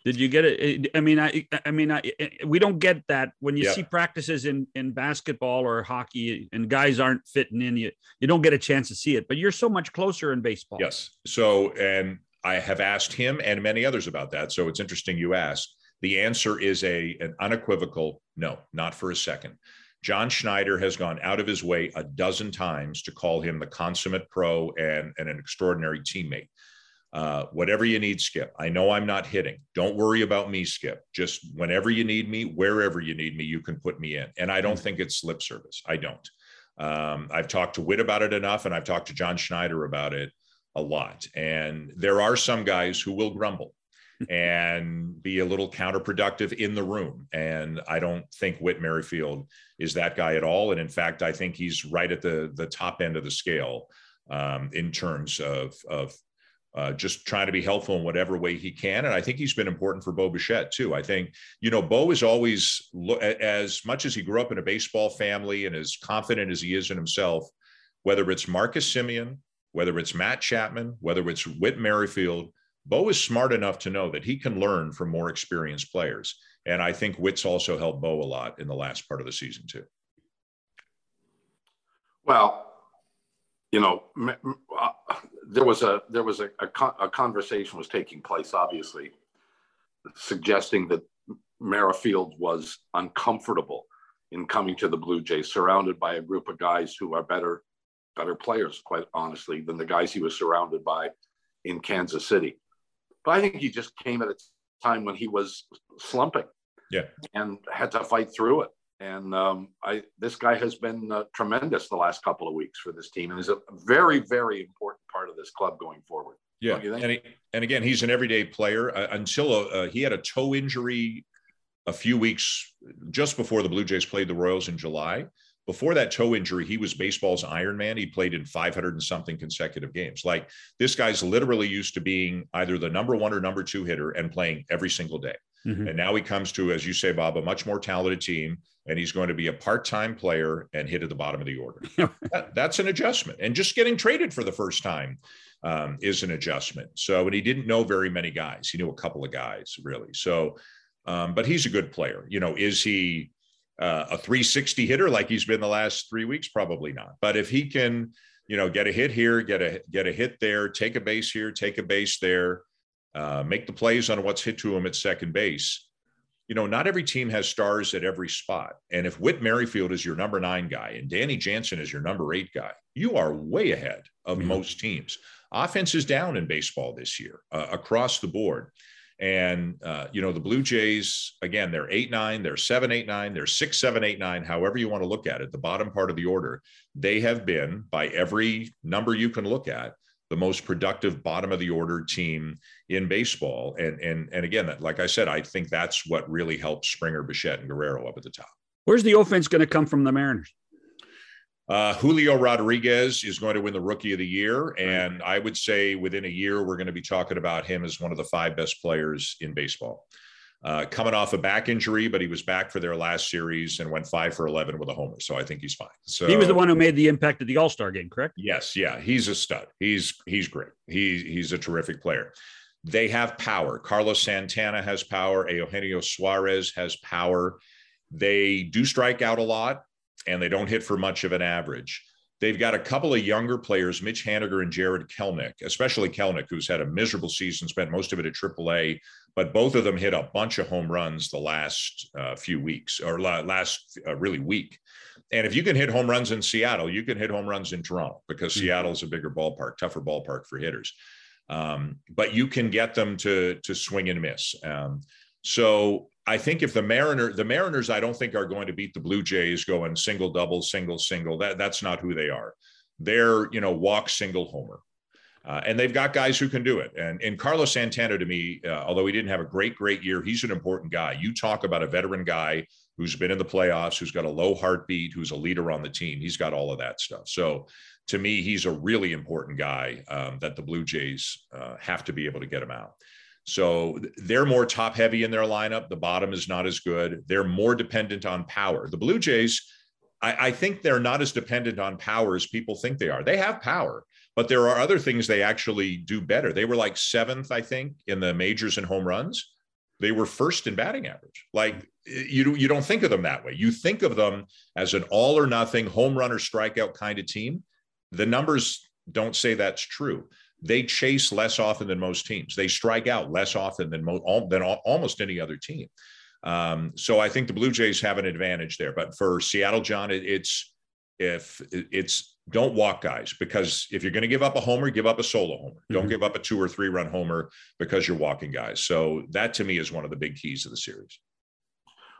Did you get it? Eh, I mean, I, I mean, I, eh, eh, we don't get that when you yeah. see practices in in basketball or hockey, and guys aren't fitting in. You you don't get a chance to see it, but you're so much closer in baseball. Yes. So, and I have asked him and many others about that. So it's interesting you asked. The answer is a an unequivocal no, not for a second. John Schneider has gone out of his way a dozen times to call him the consummate pro and, and an extraordinary teammate. Uh, whatever you need, Skip. I know I'm not hitting. Don't worry about me, Skip. Just whenever you need me, wherever you need me, you can put me in. And I don't mm-hmm. think it's lip service. I don't. Um, I've talked to Whit about it enough, and I've talked to John Schneider about it a lot. And there are some guys who will grumble [LAUGHS] and be a little counterproductive in the room. And I don't think Whit Merrifield is that guy at all. And in fact, I think he's right at the the top end of the scale um, in terms of of uh, just trying to be helpful in whatever way he can. And I think he's been important for Bo Bichette too. I think, you know, Bo is always, as much as he grew up in a baseball family and as confident as he is in himself, whether it's Marcus Semien, whether it's Matt Chapman, whether it's Whit Merrifield, Bo is smart enough to know that he can learn from more experienced players. And I think Whit's also helped Bo a lot in the last part of the season too. Well, you know, uh, there was a there was a, a, a, conversation was taking place, obviously, suggesting that Merrifield was uncomfortable in coming to the Blue Jays, surrounded by a group of guys who are better better players, quite honestly, than the guys he was surrounded by in Kansas City. But I think he just came at a time when he was slumping, yeah, and had to fight through it. And um, I, this guy has been uh, tremendous the last couple of weeks for this team, and is a very, very important part of this club going forward. Yeah, and, he, and again, he's an everyday player. Uh, until uh, he had a toe injury a few weeks just before the Blue Jays played the Royals in July. Before that toe injury, he was baseball's Iron Man. He played in 500 and something consecutive games. Like this guy's literally used to being either the number one or number two hitter and playing every single day. Mm-hmm. And now he comes to, as you say, Bob, a much more talented team, and he's going to be a part-time player and hit at the bottom of the order. [LAUGHS] that, that's an adjustment. And just getting traded for the first time um, is an adjustment. So, and he didn't know very many guys. He knew a couple of guys, really. So, um, but he's a good player. You know, is he uh, a 360 hitter like he's been the last three weeks? Probably not. But if he can, you know, get a hit here, get a get a hit there, take a base here, take a base there uh, make the plays on what's hit to him at second base. You know, not every team has stars at every spot. And if Whit Merrifield is your number nine guy and Danny Jansen is your number eight guy, you are way ahead of mm-hmm. most teams. Offense is down in baseball this year uh, across the board. And, uh, you know, the Blue Jays, again, they're eight, nine, they're seven, eight, nine, they're six, seven, eight, nine, however you want to look at it, the bottom part of the order. They have been, by every number you can look at, the most productive bottom of the order team in baseball. And and and again, like I said, I think that's what really helps Springer, Bichette, and Guerrero up at the top. Where's the offense going to come from the Mariners? Uh, Julio Rodriguez is going to win the Rookie of the Year, and I would say within a year we're going to be talking about him as one of the five best players in baseball uh, coming off a back injury, but he was back for their last series and went five for 11 with a homer. So I think he's fine. So he was the one who made the impact at the All Star game, correct? Yes. Yeah. He's a stud. He's, he's great. He, he's a terrific player. They have power. Carlos Santana has power. Eugenio Suarez has power. They do strike out a lot and they don't hit for much of an average. They've got a couple of younger players, Mitch Haniger and Jarred Kelenic, especially Kelnick, who's had a miserable season, spent most of it at AAA, but both of them hit a bunch of home runs the last uh, few weeks or last uh, really week. And if you can hit home runs in Seattle, you can hit home runs in Toronto because mm-hmm. Seattle's a bigger ballpark, tougher ballpark for hitters. Um, but you can get them to to swing and miss. Um, so I think if the Mariner, the Mariners, I don't think are going to beat the Blue Jays going single, double, single, single. That that's not who they are. They're you know walk, single, homer, uh, and they've got guys who can do it. And and Carlos Santana to me, uh, although he didn't have a great great year, he's an important guy. You talk about a veteran guy who's been in the playoffs, who's got a low heartbeat, who's a leader on the team. He's got all of that stuff. So to me, he's a really important guy um, that the Blue Jays uh, have to be able to get him out. So they're more top heavy in their lineup. The bottom is not as good. They're more dependent on power. The Blue Jays, I, I think they're not as dependent on power as people think they are. They have power, but there are other things they actually do better. They were like seventh, I think, in the majors in home runs. They were first in batting average. Like you, you don't think of them that way. You think of them as an all or nothing home run or strikeout kind of team. The numbers don't say that's true. They chase less often than most teams. They strike out less often than mo- than almost any other team. Um, so I think the Blue Jays have an advantage there. But for Seattle, John, it, it's if it's don't walk guys because if you're going to give up a homer, give up a solo homer. Mm-hmm. Don't give up a two or three run homer because you're walking guys. So that to me is one of the big keys of the series.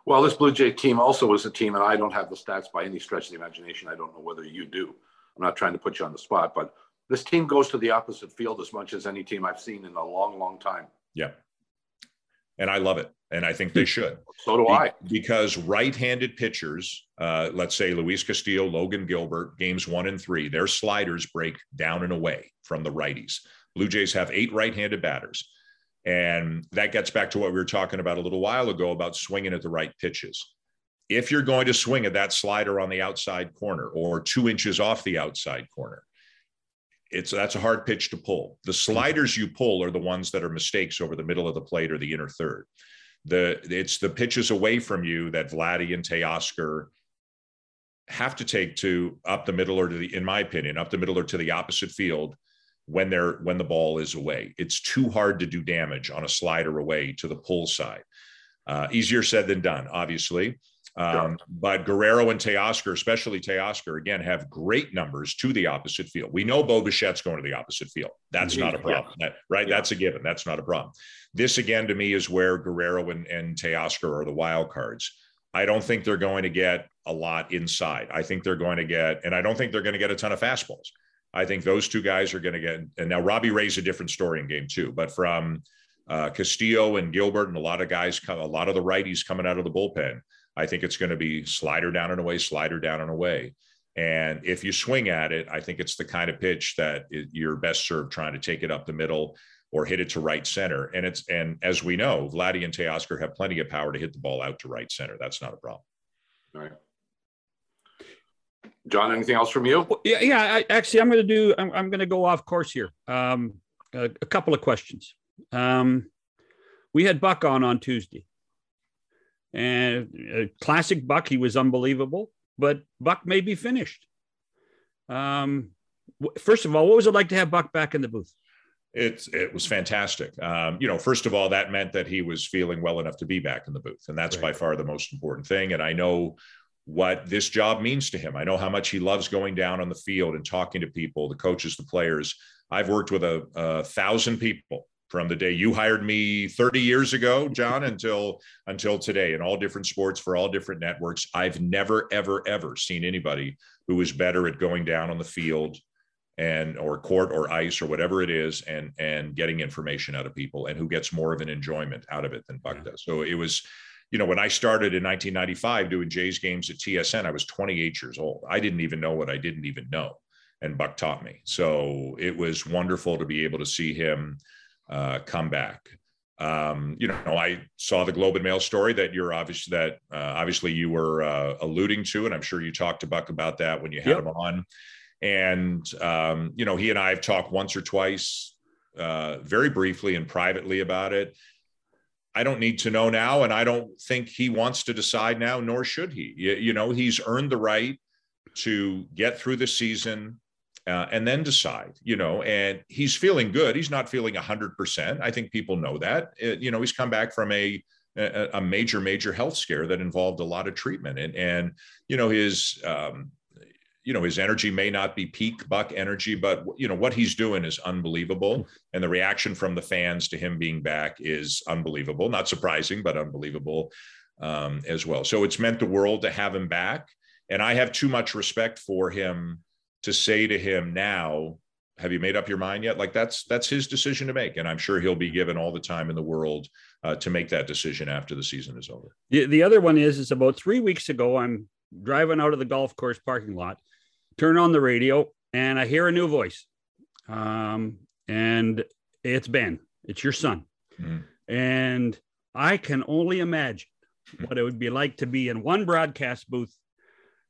Well, this Blue Jay team also was a team, and I don't have the stats by any stretch of the imagination. I don't know whether you do. I'm not trying to put you on the spot, but this team goes to the opposite field as much as any team I've seen in a long, long time. Yeah. And I love it. And I think they should. so do I. Because right handed pitchers, uh, let's say Luis Castillo, Logan Gilbert, games one and three, their sliders break down and away from the righties. Blue Jays have eight right handed batters. And that gets back to what we were talking about a little while ago about swinging at the right pitches. If you're going to swing at that slider on the outside corner or two inches off the outside corner, it's that's a hard pitch to pull. The sliders you pull are the ones that are mistakes over the middle of the plate or the inner third. The it's the pitches away from you that Vladdy and Teoscar have to take to up the middle or to the, in my opinion, up the middle or to the opposite field when they're when the ball is away. It's too hard to do damage on a slider away to the pull side. Uh, easier said than done, obviously. Um, But Guerrero and Teoscar, especially Teoscar, again, have great numbers to the opposite field. We know Bo Bichette's going to the opposite field. That's not a problem, yeah. that, right? Yeah. That's a given. That's not a problem. This, again, to me, is where Guerrero and, and Teoscar are the wild cards. I don't think they're going to get a lot inside. I think they're going to get, and I don't think they're going to get a ton of fastballs. I think those two guys are going to get, and now Robbie Ray's a different story in game two, but from uh, Castillo and Gilbert and a lot of guys, come, a lot of the righties coming out of the bullpen, I think it's going to be slider down and away, slider down and away. And if you swing at it, I think it's the kind of pitch that you're best served trying to take it up the middle or hit it to right center. And it's and as we know, Vladdy and Teoscar have plenty of power to hit the ball out to right center. That's not a problem. All right. John, anything else from you? Yeah, yeah. I, actually, I'm going to do. I'm, I'm going to go off course here. Um, a, a couple of questions. Um, we had Buck on on Tuesday, and uh, classic Buck, he was unbelievable, but Buck may be finished. Um, first of all, what was it like to have Buck back in the booth? It's it was fantastic. Um, you know, first of all, that meant that he was feeling well enough to be back in the booth, and that's right. by far the most important thing. And I know what this job means to him. I know how much he loves going down on the field and talking to people, the coaches, the players. I've worked with a, a thousand people from the day you hired me 30 years ago, John, until until today in all different sports for all different networks. I've never, ever, ever seen anybody who is better at going down on the field and or court or ice or whatever it is and and getting information out of people and who gets more of an enjoyment out of it than Buck yeah. does. So it was you know, when I started in 1995 doing Jays games at TSN, I was 28 years old. I didn't even know what I didn't even know. And Buck taught me. So it was wonderful to be able to see him uh, come back. Um, you know, I saw the Globe and Mail story that you're obviously that uh, obviously you were uh, alluding to, and I'm sure you talked to Buck about that when you had yep. him on. And um, you know, he and I have talked once or twice, uh, very briefly and privately about it. I don't need to know now, and I don't think he wants to decide now, nor should he. You, you know, he's earned the right to get through the season, uh, and then decide, you know, and he's feeling good. He's not feeling 100%. I think people know that. It, you know, he's come back from a, a, a, major, major health scare that involved a lot of treatment. And, and you know, his, um, you know, his energy may not be peak buck energy, but, you know, what he's doing is unbelievable. And the reaction from the fans to him being back is unbelievable. Not surprising, but unbelievable um, as well. So it's meant the world to have him back. And I have too much respect for him to say to him now, have you made up your mind yet? Like that's that's his decision to make, and I'm sure he'll be given all the time in the world uh, to make that decision after the season is over. The, the other one is is about three weeks ago. I'm driving out of the golf course parking lot, turn on the radio, and I hear a new voice, um, and it's Ben. It's your son, mm-hmm. and I can only imagine what it would be like to be in one broadcast booth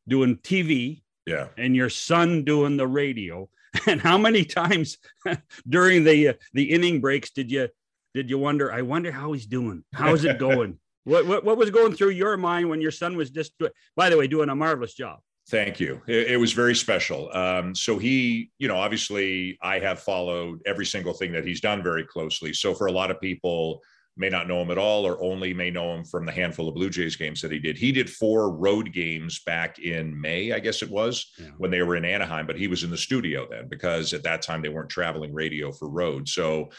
doing TV, yeah, and your son doing the radio [LAUGHS] and how many times [LAUGHS] during the uh, the inning breaks did you did you wonder? I wonder how he's doing. How's it [LAUGHS] going? what, what what was going through your mind when your son was just, by the way, doing a marvelous job? Thank you. It, it was very special. Um, so he, you know, obviously I have followed every single thing that he's done very closely. So for a lot of people, may not know him at all or only may know him from the handful of Blue Jays games that he did. He did four road games back in May, I guess it was, yeah. when they were in Anaheim, but he was in the studio then because at that time they weren't traveling radio for road. So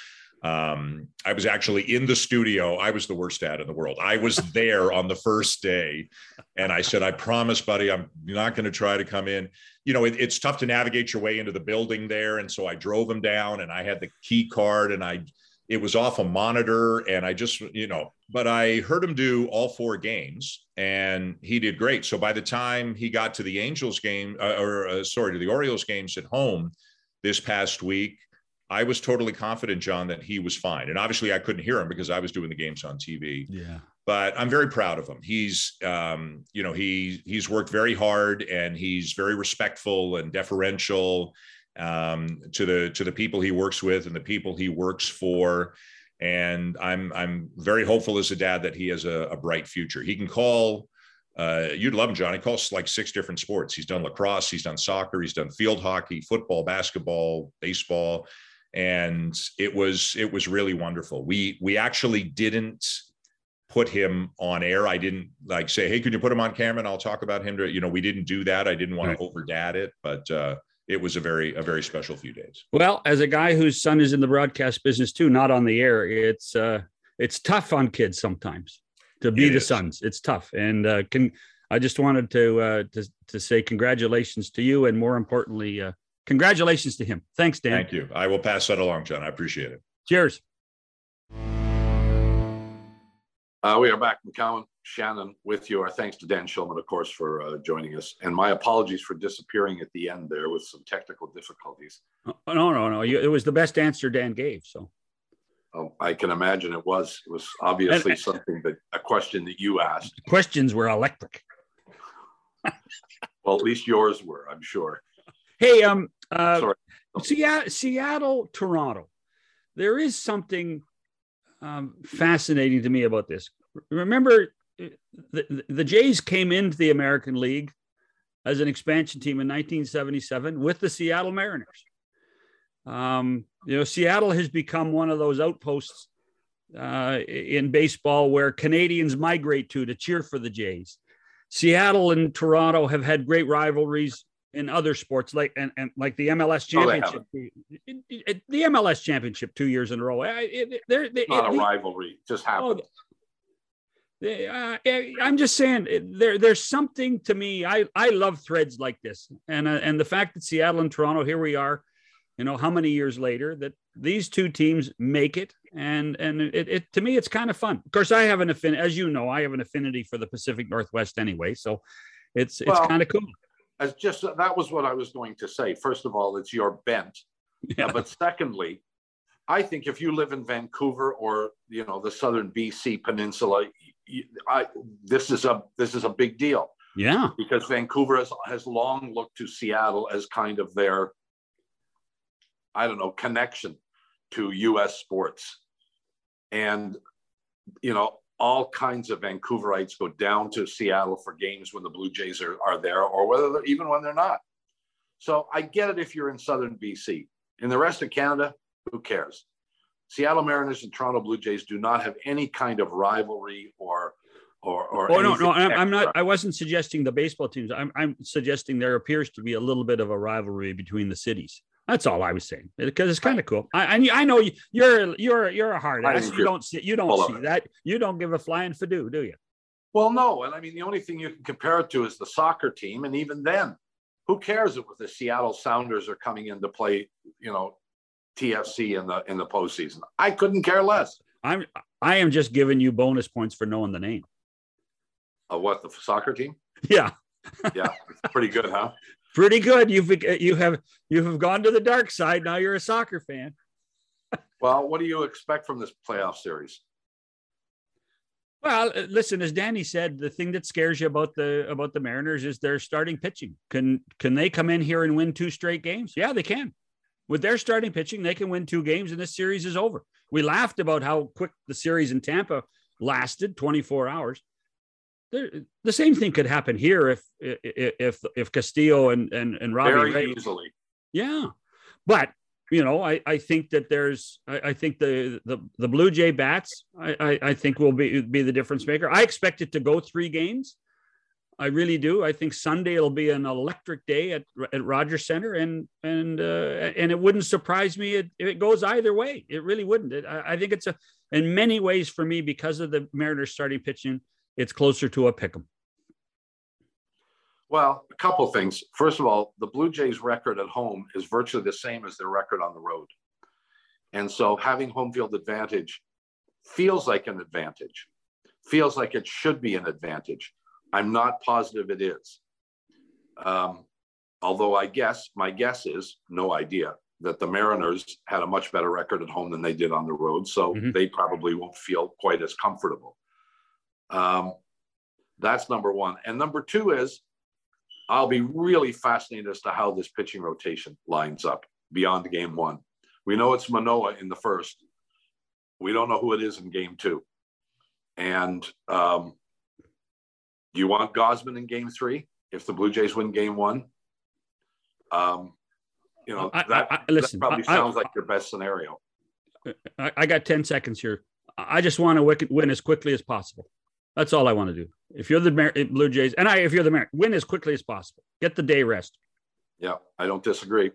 um, I was actually in the studio. I was the worst dad in the world. I was [LAUGHS] there on the first day. And I said, I promise, buddy, I'm not going to try to come in. You know, it, it's tough to navigate your way into the building there. And so I drove him down and I had the key card and I, it was off a monitor and i just you know but i heard him do all four games and he did great. So by the time he got to the angels game uh, or uh, sorry to the orioles games at home this past week i was totally confident john that he was fine. And obviously i couldn't hear him because i was doing the games on tv yeah. But i'm very proud of him. He's um, you know he he's worked very hard and he's very respectful and deferential um, to the to the people he works with and the people he works for. And I'm I'm very hopeful as a dad that he has a, a bright future. He can call. Uh, you'd love him, John. He calls like six different sports. He's done lacrosse, he's done soccer, he's done field hockey, football, basketball, baseball, and it was it was really wonderful. We we actually didn't put him on air. I didn't like say, "Hey, can you put him on camera and I'll talk about him?" To you know, we didn't do that. I didn't want right. to overdad it, but uh, it was a very a very special few days. Well, as a guy whose son is in the broadcast business too, not on the air, it's uh, it's tough on kids sometimes to be it the is. sons. It's tough, and uh, can I just wanted to uh, to to say congratulations to you, and more importantly, uh, congratulations to him. Thanks, Dan. Thank you. I will pass that along, John. I appreciate it. Cheers. Uh, we are back, McCown. Shannon with you. Our thanks to Dan Shulman, of course, for uh, joining us. And my apologies for disappearing at the end there with some technical difficulties. Oh, no, no, no. You, it was the best answer Dan gave. So oh, I can imagine it was. It was obviously and, something that a question that you asked. Questions were electric. well, at least yours were, I'm sure. Hey, um, uh, Sorry. Seattle, Toronto. There is something um, fascinating to me about this. Remember the, the Jays came into the American League as an expansion team in 1977 with the Seattle Mariners. Um, you know, Seattle has become one of those outposts uh, in baseball where Canadians migrate to to cheer for the Jays. Seattle and Toronto have had great rivalries in other sports, like and, and like the MLS oh, championship. Oh, the MLS championship two years in a row. It, they're, they, not it, a rivalry, just happened. Oh, uh, I'm just saying there, there's something to me. I, I love threads like this. And, uh, and the fact that Seattle and Toronto, here we are, you know, how many years later that these two teams make it. And, and it, it to me, it's kind of fun. Of course, I have an affinity, as you know, I have an affinity for the Pacific Northwest anyway. So it's, it's well, kind of cool. As just, that was what I was going to say. First of all, it's your bent. Yeah. But secondly, I think if you live in Vancouver or you know the southern BC peninsula, I, this is a this is a big deal. Yeah, because Vancouver has, has long looked to Seattle as kind of their, I don't know, connection to U.S. sports, and you know all kinds of Vancouverites go down to Seattle for games when the Blue Jays are, are there, or whether even when they're not. So I get it if you're in southern BC. In the rest of Canada, who cares? Seattle Mariners and Toronto Blue Jays do not have any kind of rivalry or or, or oh no no I'm, I'm, not I wasn't suggesting the baseball teams I'm, I'm suggesting there appears to be a little bit of a rivalry between the cities that's all I was saying because it's kind of cool I, I, I know you, you're you're you're a hard ass you don't see you don't see that you don't give a flying fadoo do you well no and I mean the only thing you can compare it to is the soccer team and even then who cares if the Seattle Sounders are coming in to play, you know, TFC in the in the postseason? I couldn't care less. I'm I am just giving you bonus points for knowing the name. Of what the soccer team? [LAUGHS] Yeah. yeah, pretty good, huh? Pretty good. You've you have you have gone to the dark side. Now you're a soccer fan. well, what do you expect from this playoff series? Well, listen, as Danny said, the thing that scares you about the about the Mariners is their starting pitching. Can can they come in here and win two straight games? Yeah, they can. With their starting pitching, they can win two games and this series is over. We laughed about how quick the series in Tampa lasted, 24 hours. The, same thing could happen here if if if Castillo and and, and Robbie Very Ray, easily. Yeah. But you know, I, I think that there's I, I think the, the the Blue Jay bats I, I, I think will be be the difference maker. I expect it to go three games. I really do. I think Sunday it'll be an electric day at at Rogers Center, and and uh, and it wouldn't surprise me if it goes either way. It really wouldn't. It, I, I think it's a in many ways for me because of the Mariners starting pitching. It's closer to a pick 'em. Well, a couple things. First of all, the Blue Jays record at home is virtually the same as their record on the road. And so having home field advantage feels like an advantage, feels like it should be an advantage. I'm not positive it is. Um, although I guess, my guess is no idea that the Mariners had a much better record at home than they did on the road. So mm-hmm. they probably won't feel quite as comfortable. Um, that's number one. And number two is I'll be really fascinated as to how this pitching rotation lines up beyond game one. We know it's Manoah in the first. We don't know who it is in game two. And um, do you want Gausman in game three if the Blue Jays win game one? Um, you know, I, that, I, I, listen, that probably sounds like your best scenario. I, got 10 seconds here. I just want to win as quickly as possible. That's all I want to do. If you're the Mar- Blue Jays, and I, if you're the Mar- win as quickly as possible. Get the day rest. Yeah, I don't disagree.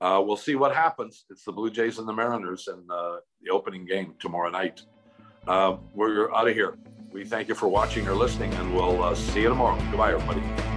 Uh, we'll see what happens. It's the Blue Jays and the Mariners in uh, the opening game tomorrow night. Uh, we're out of here. We thank you for watching or listening, and we'll uh, see you tomorrow. Goodbye, everybody.